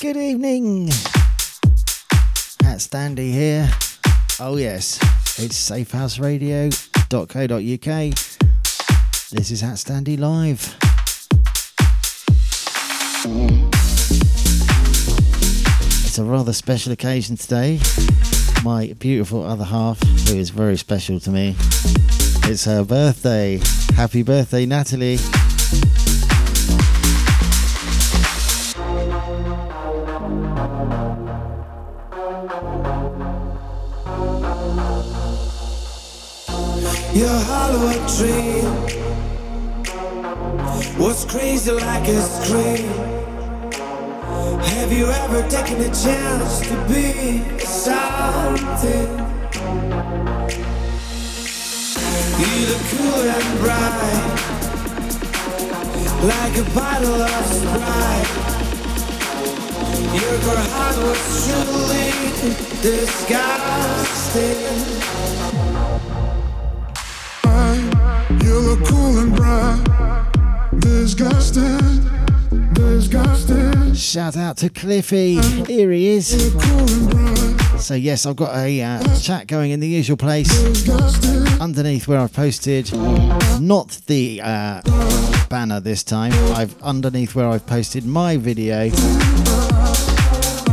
Good evening. HatStandy here. Oh, yes, it's safehouseradio.co.uk. This is HatStandy Live. It's a rather special occasion today. My beautiful other half, who is very special to me, it's her birthday. Happy birthday, Natalie. Dream was crazy like a scream. Have you ever taken a chance to be something? You look cool and bright, like a bottle of Sprite. Your heart was truly disgusting. Shout out to Cliffy. Here he is. So, yes, I've got a uh, chat going in the usual place underneath where I've posted, not the uh, banner this time, I've underneath where I've posted my video,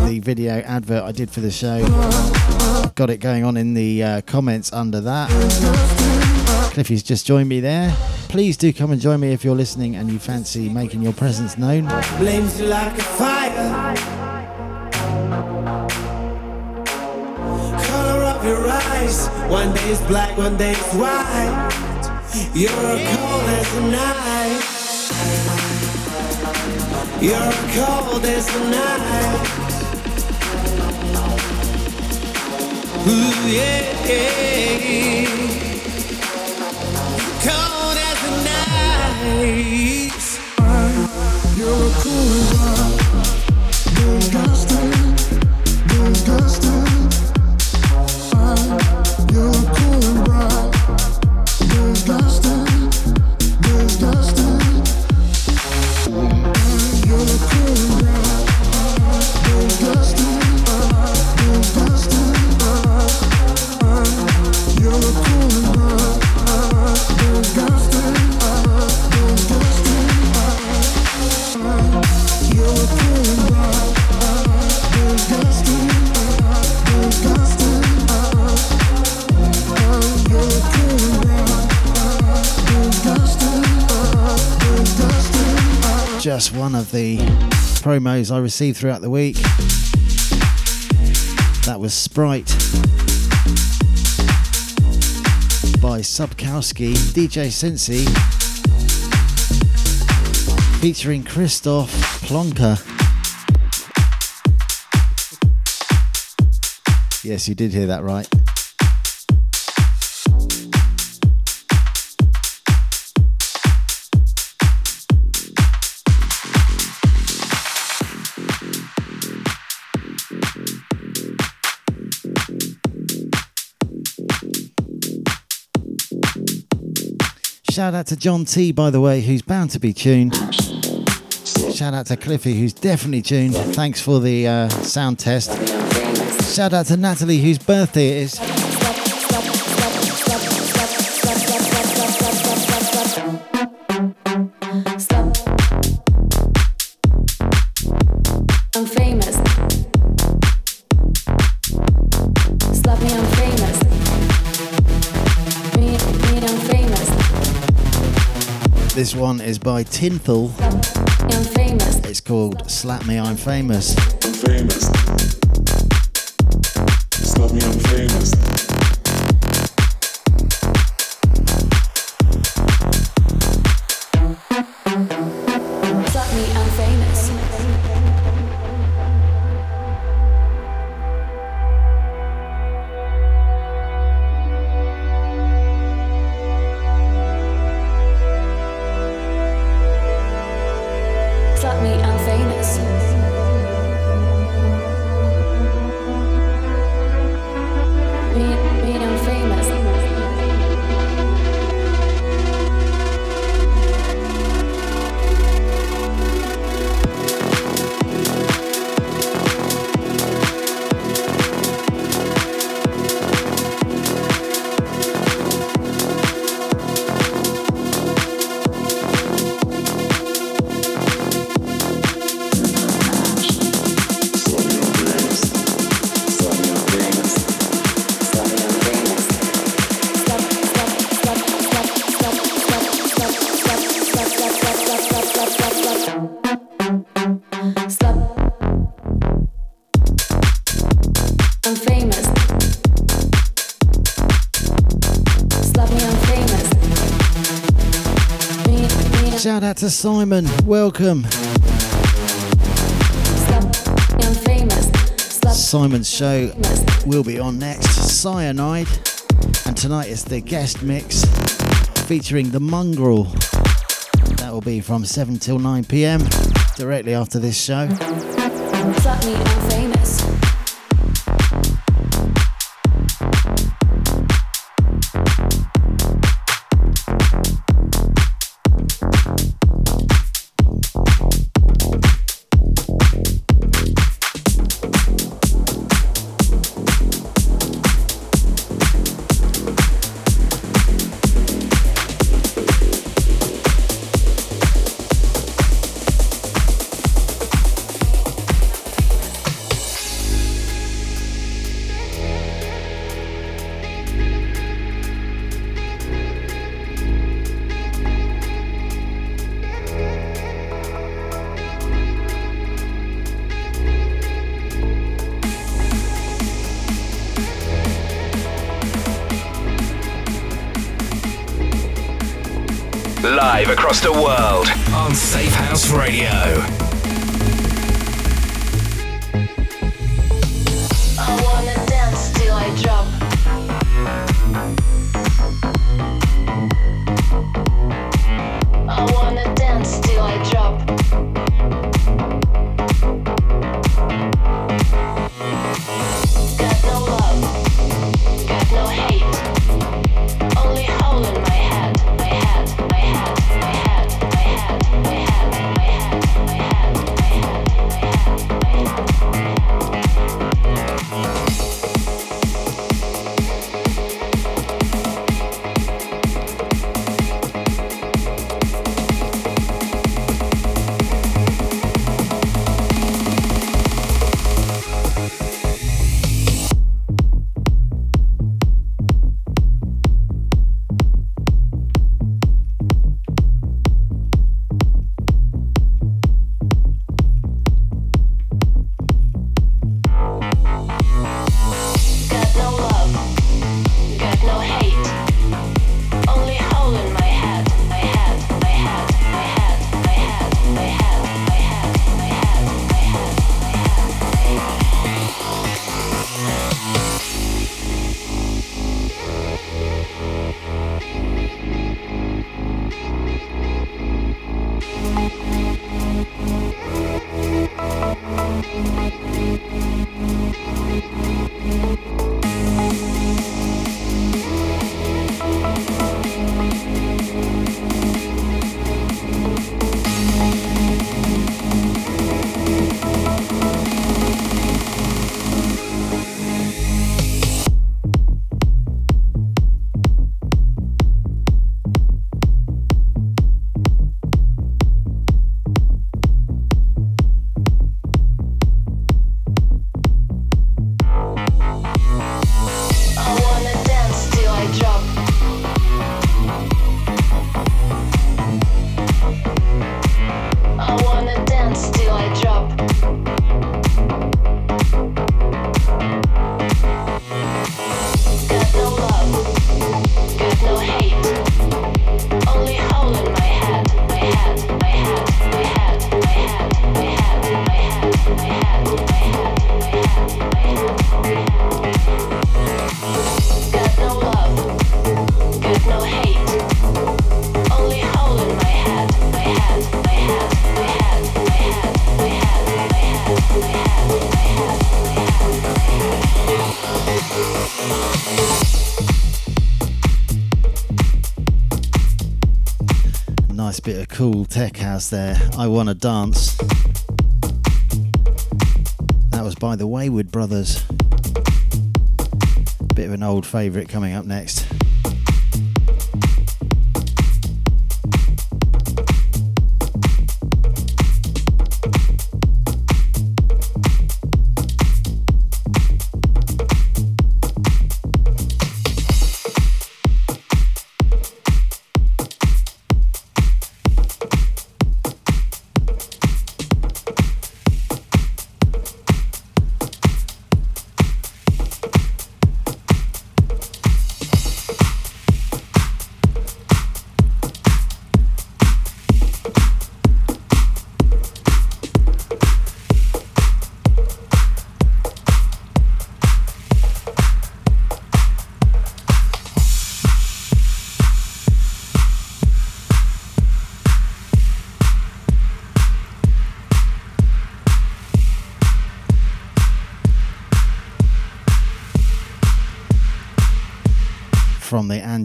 the video advert I did for the show. Got it going on in the uh, comments under that. Cliffy's just joined me there. Please do come and join me if you're listening and you fancy making your presence known. Flames you like a fire. Color of your eyes. One day is black, one day is white. You're cold as the night. You're cold as the night. Ooh, yeah. Cold as the night. You're a cool and promos I received throughout the week. That was Sprite by Subkowski, DJ Sensey, featuring Christoph Plonka. Yes, you did hear that right. Shout out to John T, by the way, who's bound to be tuned. Shout out to Cliffy, who's definitely tuned. Thanks for the uh, sound test. Shout out to Natalie, whose birthday it is. One is by Tinthel. It's called Slap Me, I'm Famous. I'm famous. Slap me, I'm famous. Shout out to Simon. Welcome. Simon's show will be on next, Cyanide. And tonight is the guest mix featuring the Mongrel. That will be from 7 till 9 pm, directly after this show. cool tech house there. I Wanna Dance. That was by the Wayward Brothers. Bit of an old favourite coming up next.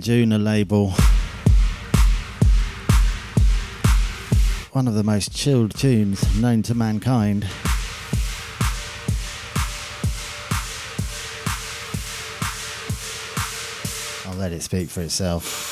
Anjuna label. One of the most chilled tunes known to mankind. I'll let it speak for itself.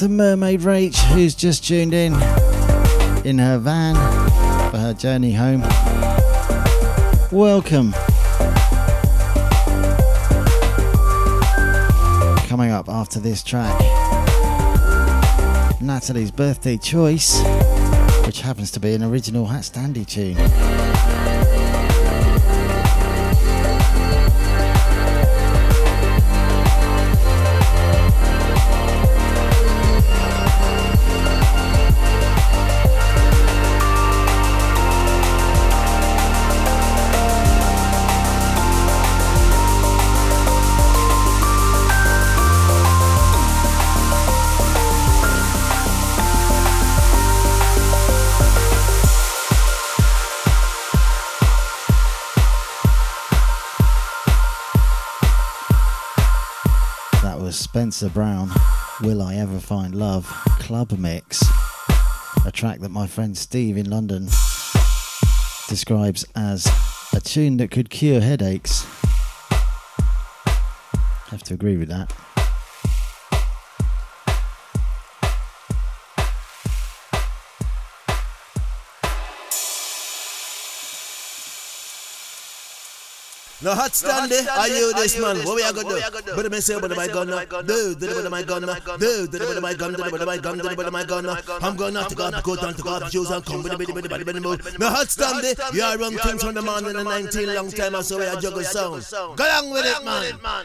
To Mermaid Rach, who's just tuned in in her van for her journey home. Welcome. Coming up after this track, Natalie's birthday choice, which happens to be an original HatStandy tune. Spencer Brown, Will I Ever Find Love Club Mix, a track that my friend Steve in London describes as a tune that could cure headaches. Have to agree with that. No hot stand eh? there. Are you eh? this man? What we are gonna do? But me say, but my gun, do, do, but my gun, do, do, but my gun, do, but my gun, do, but my gun. I'm gonna take off the coat and take off the shoes and come with the bitty, bitty, bitty, bitty. No hot stand eh? there. You are run things from the man in the 19 long time. I saw we are juggle sound. Go along with it, man.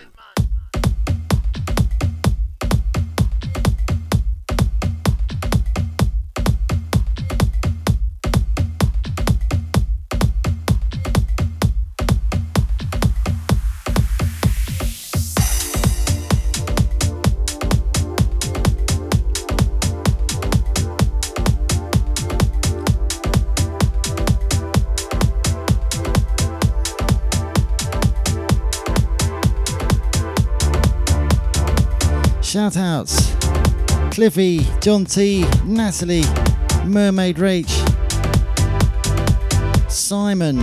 Shout outs Cliffy, John T, Natalie, Mermaid Rach, Simon.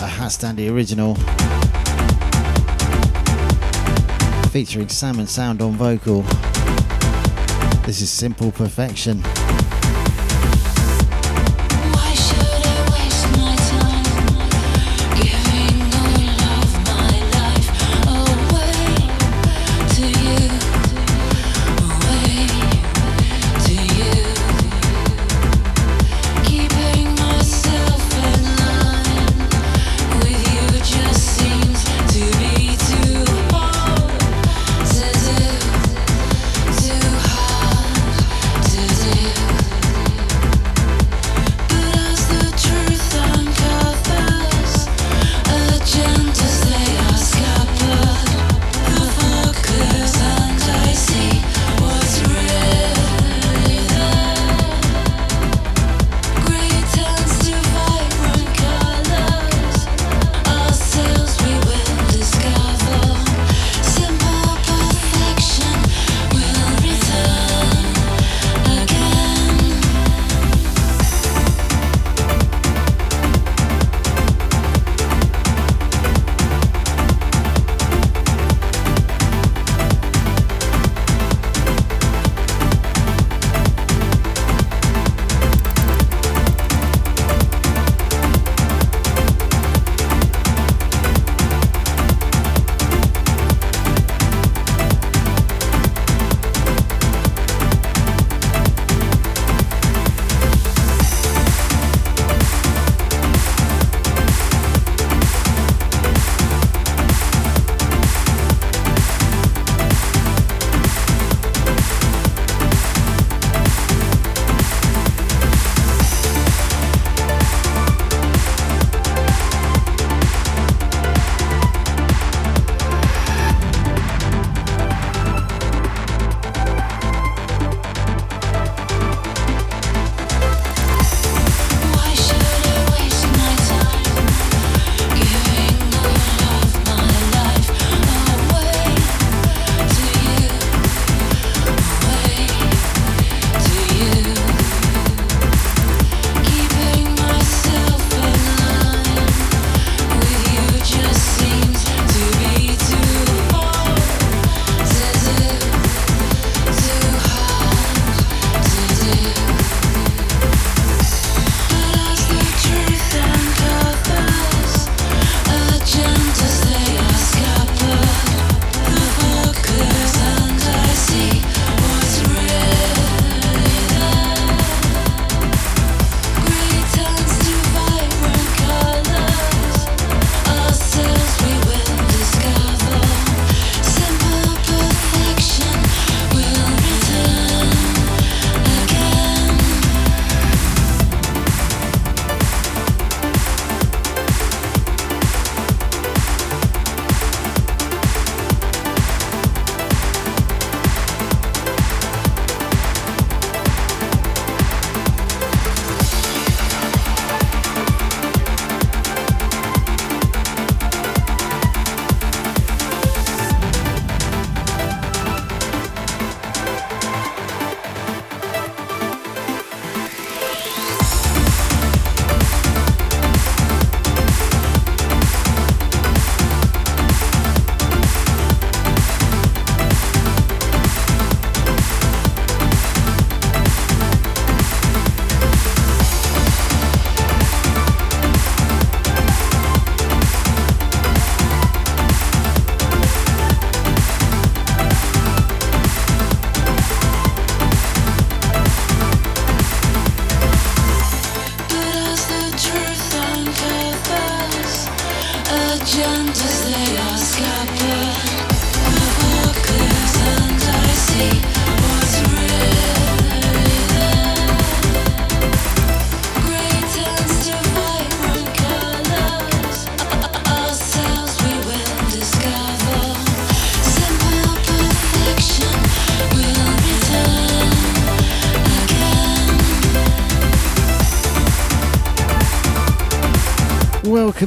A HatStandy original featuring Sam and Sound on vocal. This is Simple Perfection.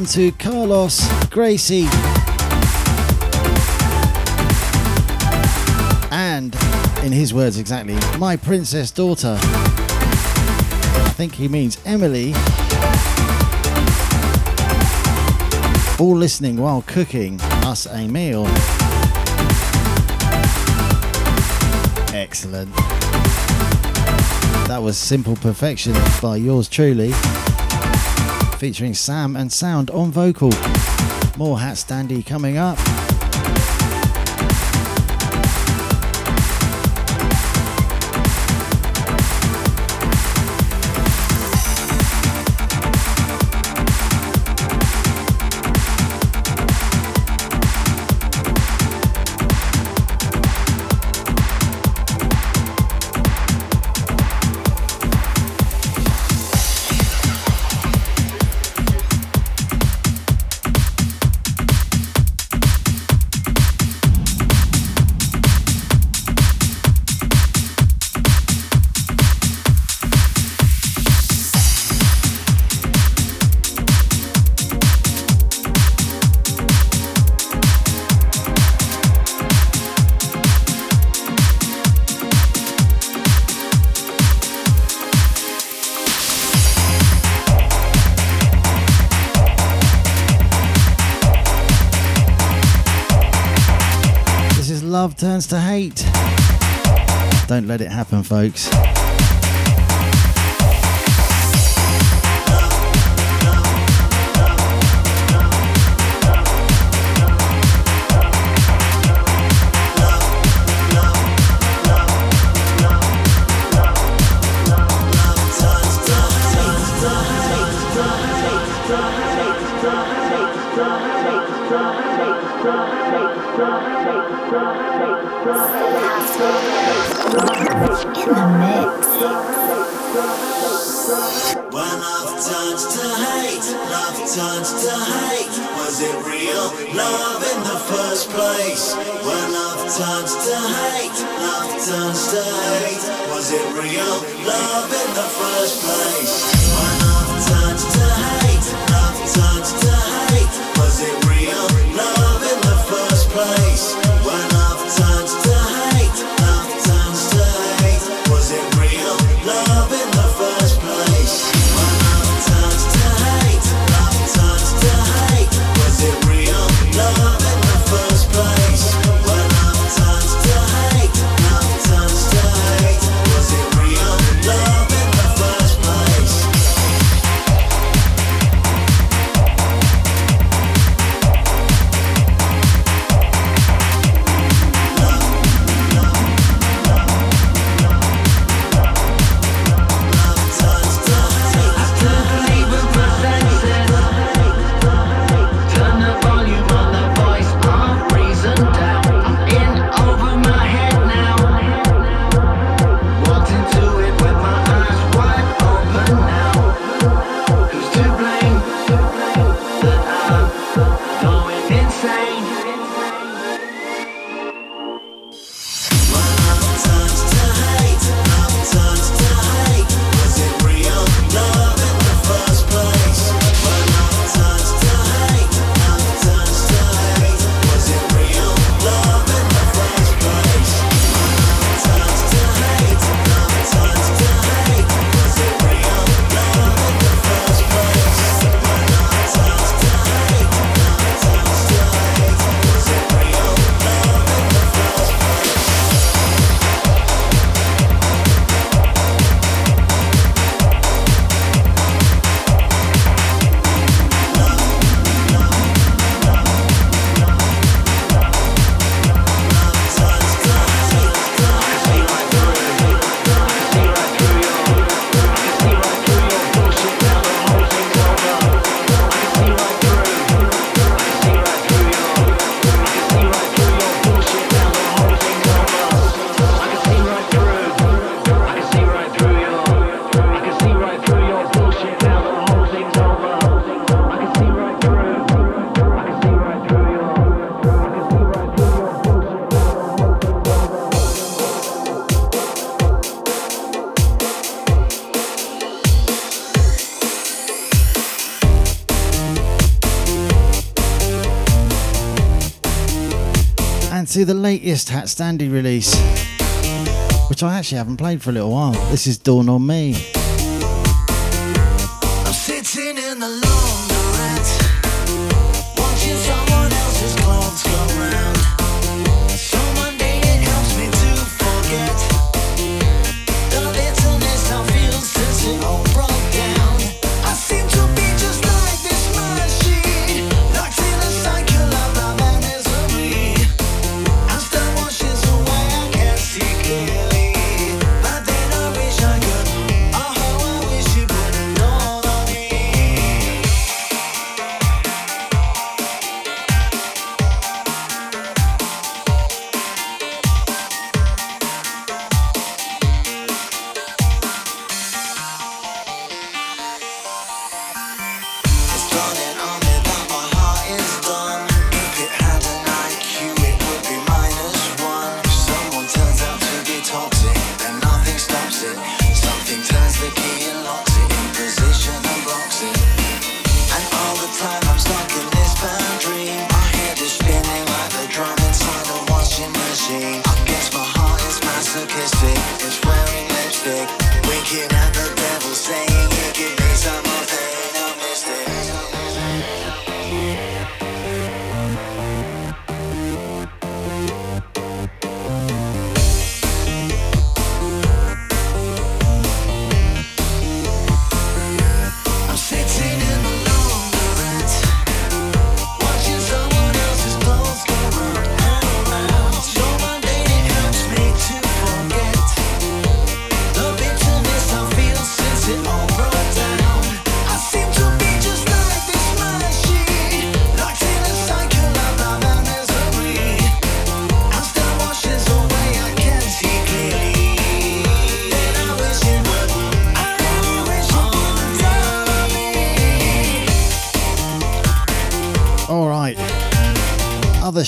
Welcome to Carlos Gracie. And, in his words exactly, my princess daughter. I think he means Emily. All listening while cooking us a meal. Excellent. That was Simple Perfection by yours truly, featuring Sam and Sound on vocal. More HatStandy coming up. Turns to Hate. Don't let it happen, folks. Love in the first place? When love turns to hate, love turns to hate. Was it real love in the first place? Into the latest HatStandy release, which I actually haven't played for a little while. This is Dawn on Me.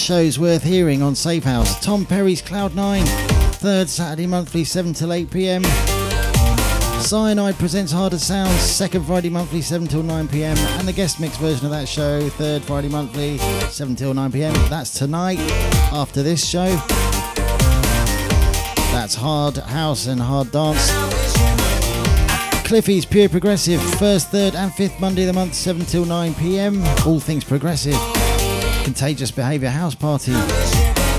Shows worth hearing on Safehouse. Tom Perry's Cloud9, third Saturday monthly, 7 till 8 pm. Cyanide presents Harder Sounds, second Friday monthly, 7 till 9 pm. And the guest mix version of that show, third Friday monthly, 7 till 9 pm. That's tonight after this show. That's Hard House and Hard Dance. Cliffy's Pure Progressive, first, third, and fifth Monday of the month, 7 till 9 pm. All things progressive. Contagious Behaviour House Party.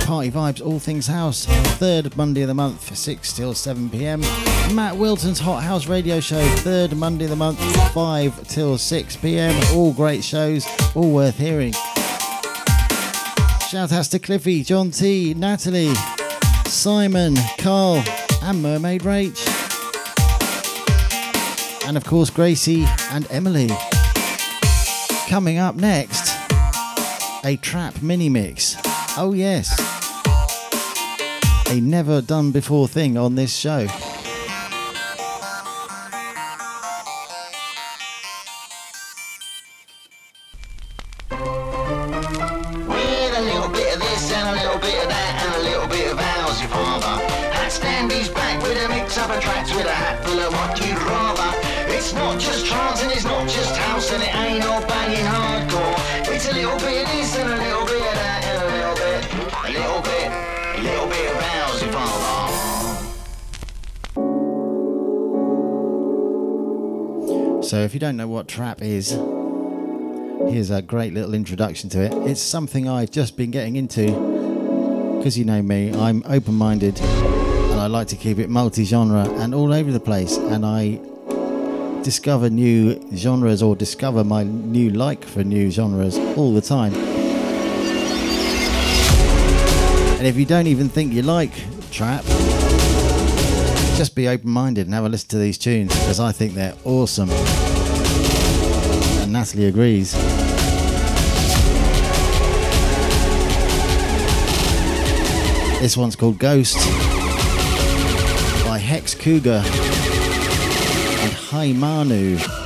Party Vibes, All Things House. Third Monday of the month, 6 till 7 pm. Matt Wilton's Hot House Radio Show, third Monday of the month, 5 till 6 pm. All great shows, all worth hearing. Shout outs to Cliffy, John T, Natalie, Simon, Carl, and Mermaid Rach. And of course, Gracie and Emily. Coming up next, a trap mini mix. Oh, yes. A never done before thing on this show. Don't know what trap is, here's a great little introduction to it. It's something I've just been getting into because you know me, I'm open minded and I like to keep it multi genre and all over the place. And I discover new genres or discover my new like for new genres all the time. And if you don't even think you like trap, just be open minded and have a listen to these tunes because I think they're awesome. Natalie agrees. This one's called Ghost by Hex Cougar and Heimanu.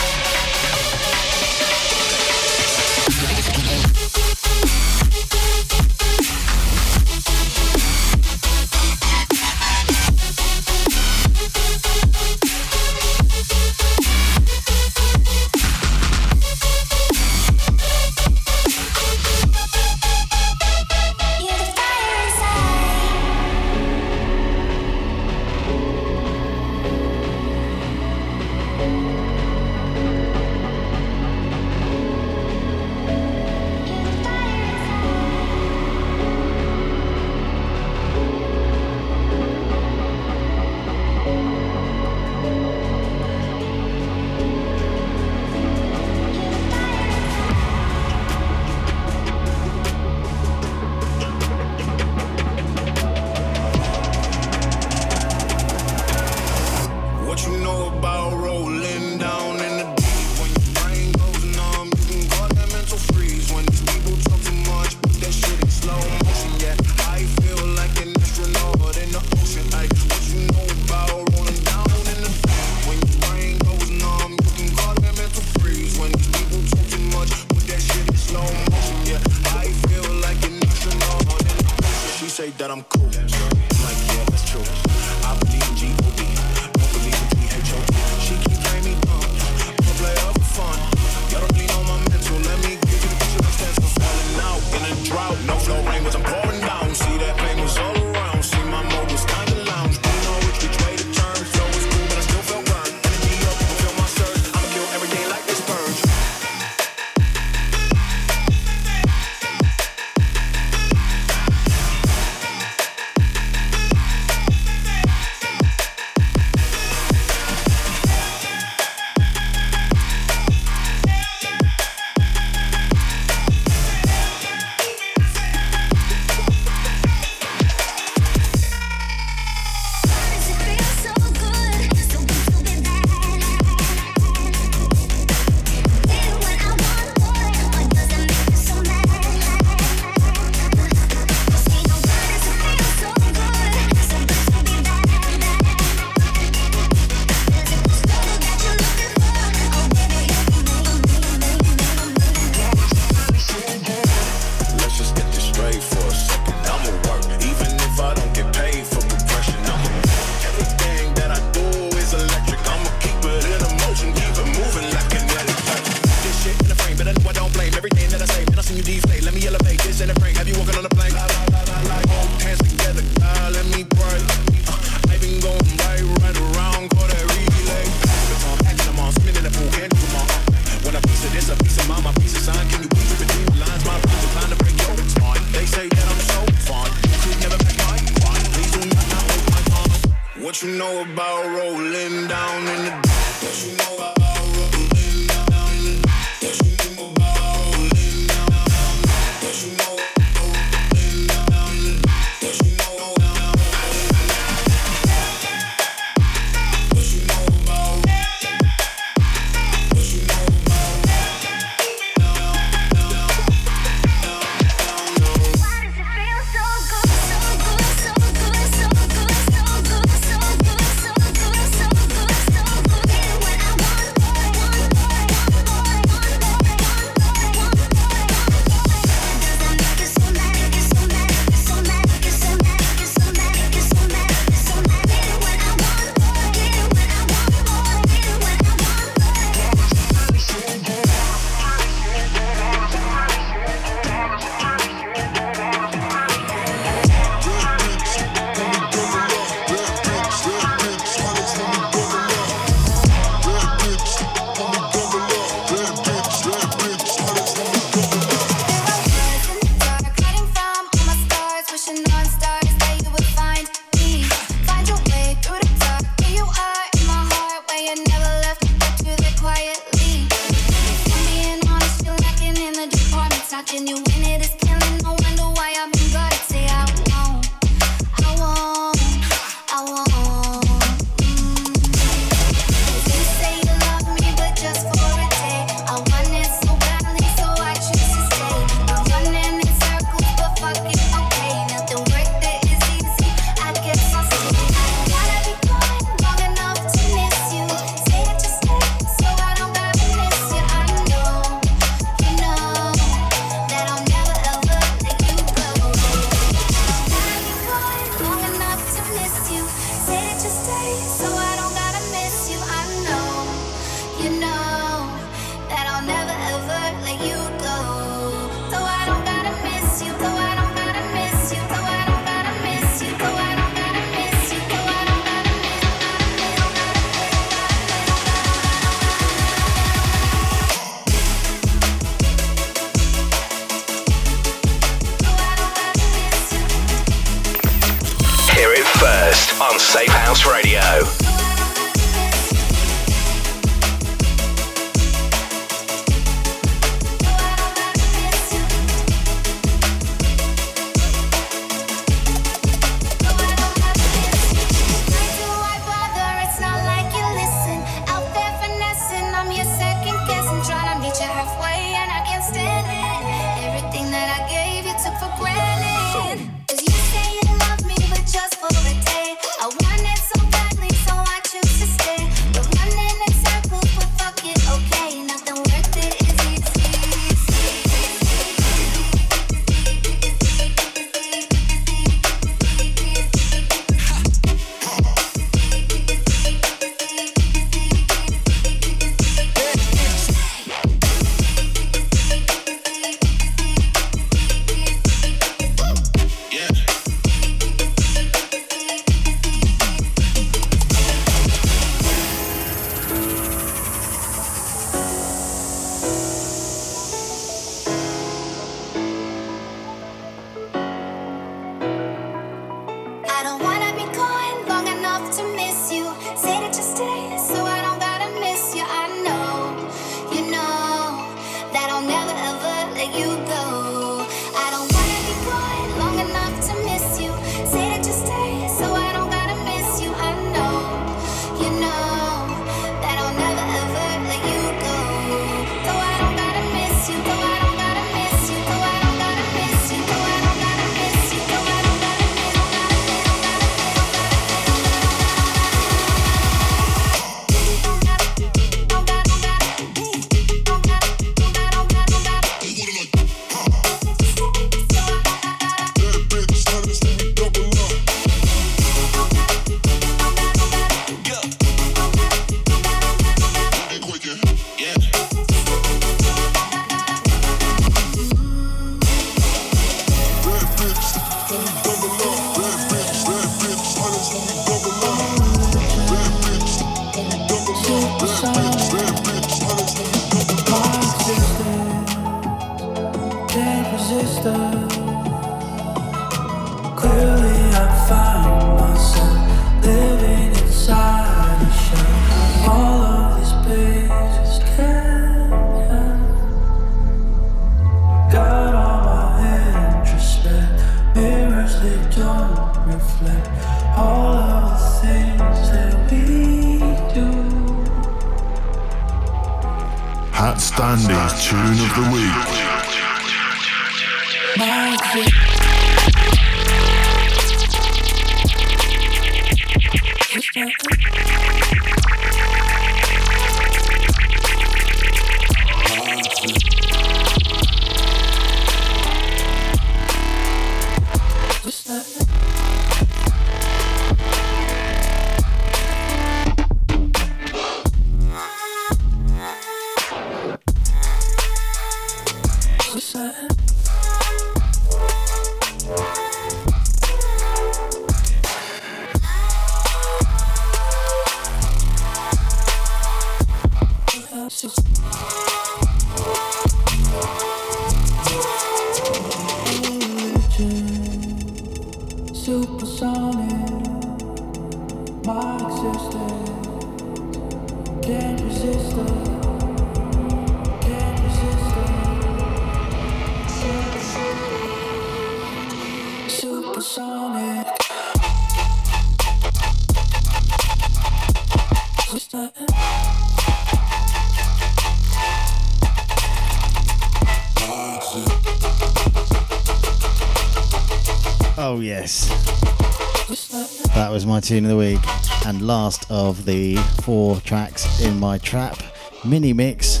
Tune of the week. And last of the four tracks in my trap mini mix.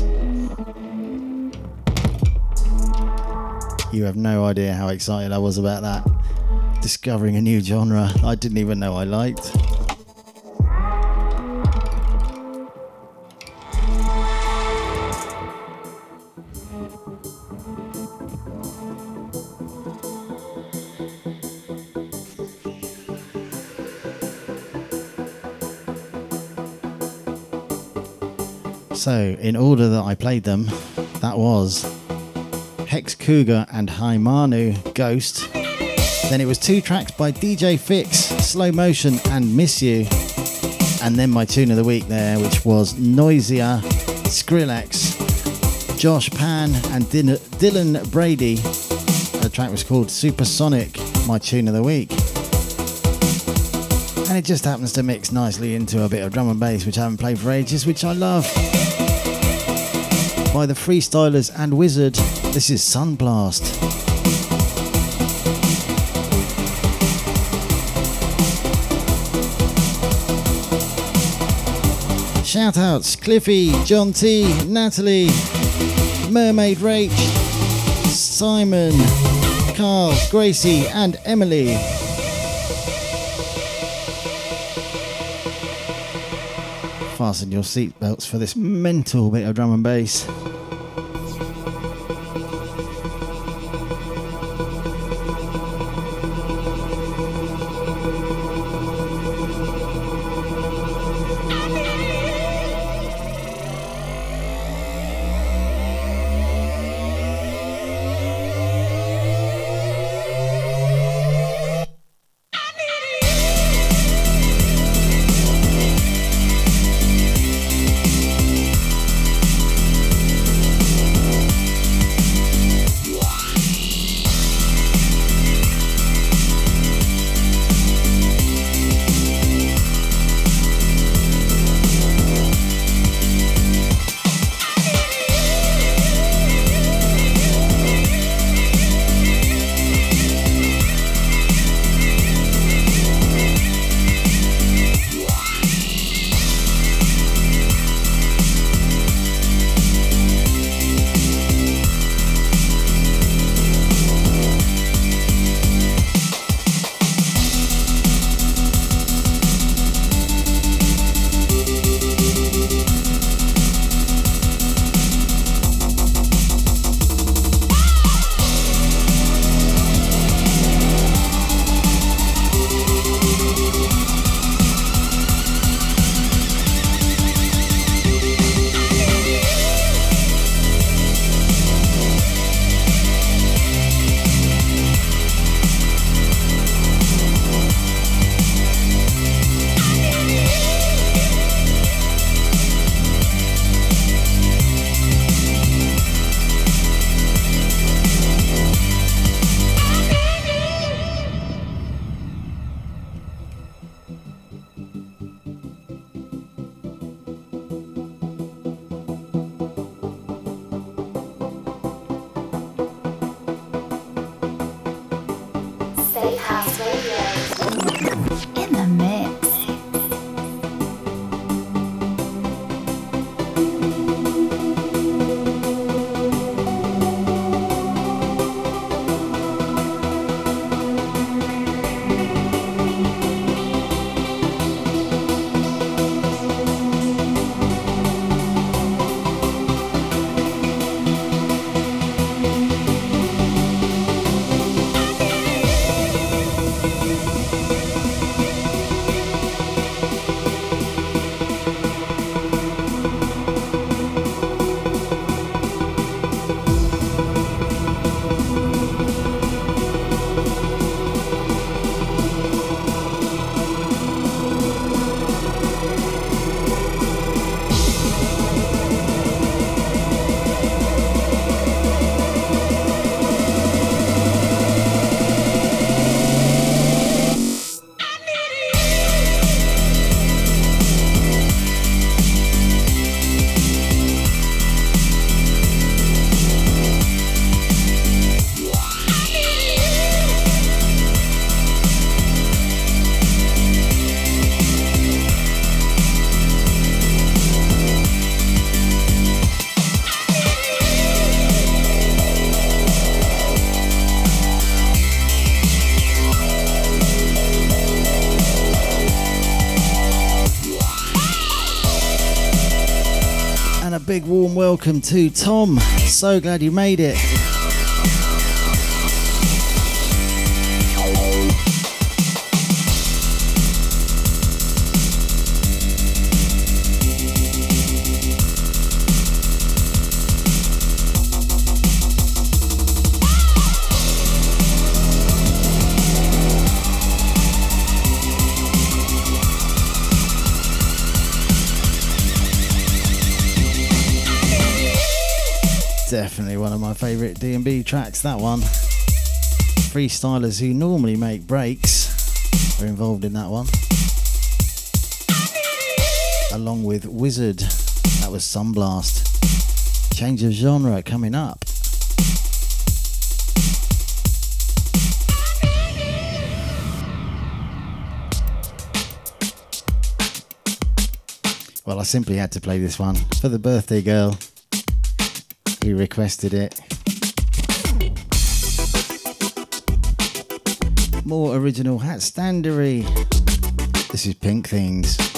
You have no idea how excited I was about that. Discovering a new genre I didn't even know I liked. In order that I played them, that was Hex Cougar and Heimanu Ghost. Then it was two tracks by DJ Fixx, Slow Motion and Miss You. And then my tune of the week there, which was Noisia, Skrillex, Josh Pan, and Din- Dylan Brady. The track was called Supersonic, my tune of the week. And it just happens to mix nicely into a bit of drum and bass, which I haven't played for ages, which I love. By the Freestylers and Wizard, this is Sunblast. Shout outs Cliffy, John T, Natalie, Mermaid Rach, Simon, Carl, Gracie, and Emily. Fasten your seatbelts for this mental bit of drum and bass. welcome to Tom. So glad you made it. one of my favourite D&B tracks, that one. Freestylers who normally make breaks are involved in that one. Along with Wizard, that was Sunblast. Change of genre coming up. Well, I simply had to play this one for the birthday girl. Requested it. More original hat standery. This is Pink Things.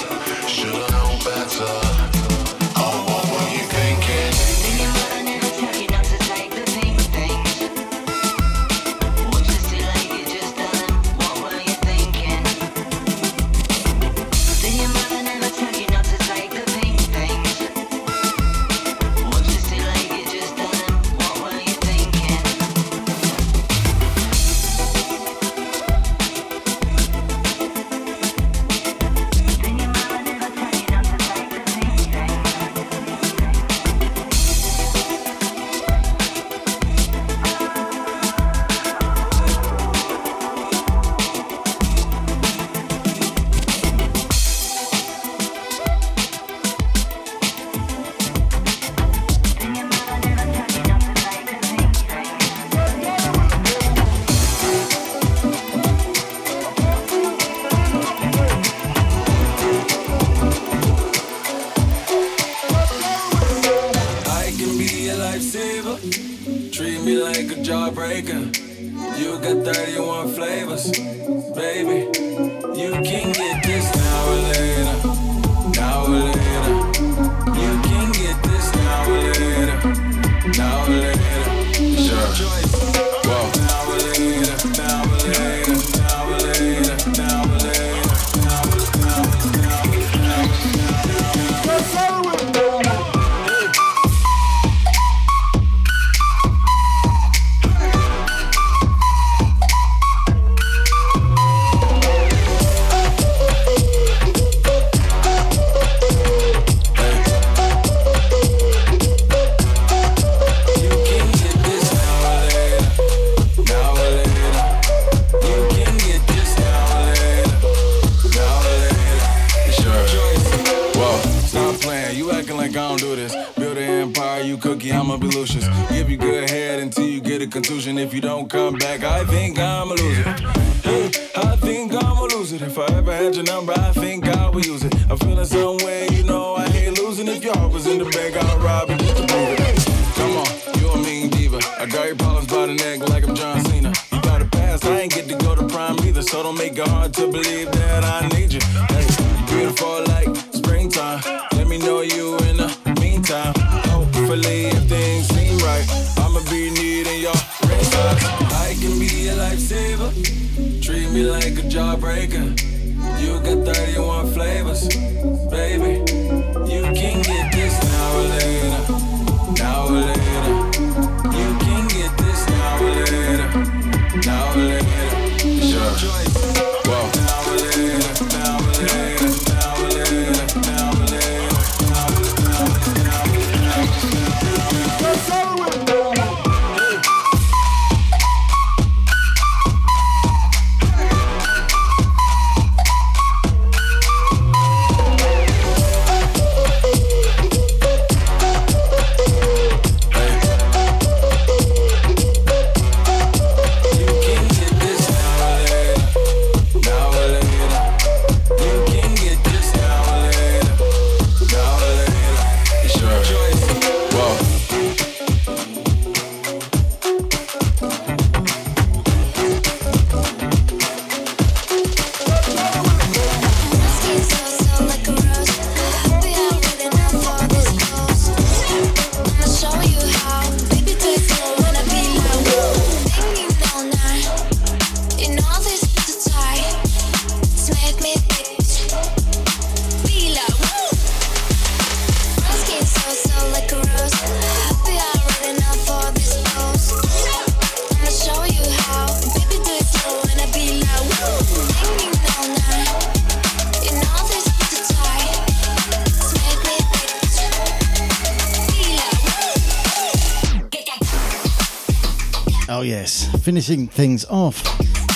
finishing things off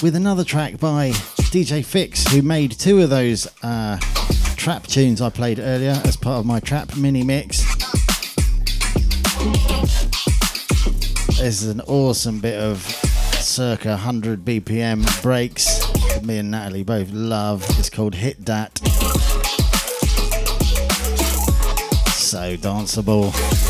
with another track by DJ Fixx, who made two of those uh, trap tunes I played earlier as part of my trap mini mix. This is an awesome bit of circa 100 BPM breaks. Me and Natalie both love. It's called Hit Dat. So danceable.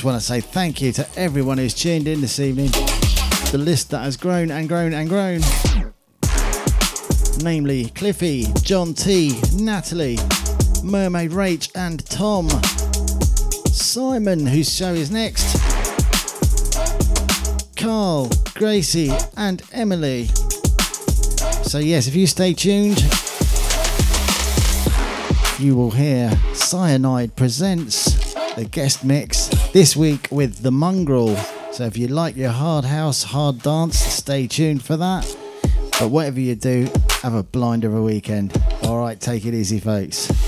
just want to say thank you to everyone who's tuned in this evening. The list that has grown and grown and grown. Namely Cliffy, John T, Natalie, Mermaid Rach, and Tom. Simon, whose show is next. Carl, Gracie, and Emily. So, yes, if you stay tuned, you will hear Cyanide presents the guest mix. This week with The Mongrel. So if you like your hard house, hard dance, stay tuned for that. But whatever you do, have a blinder of a weekend. All right, take it easy, folks.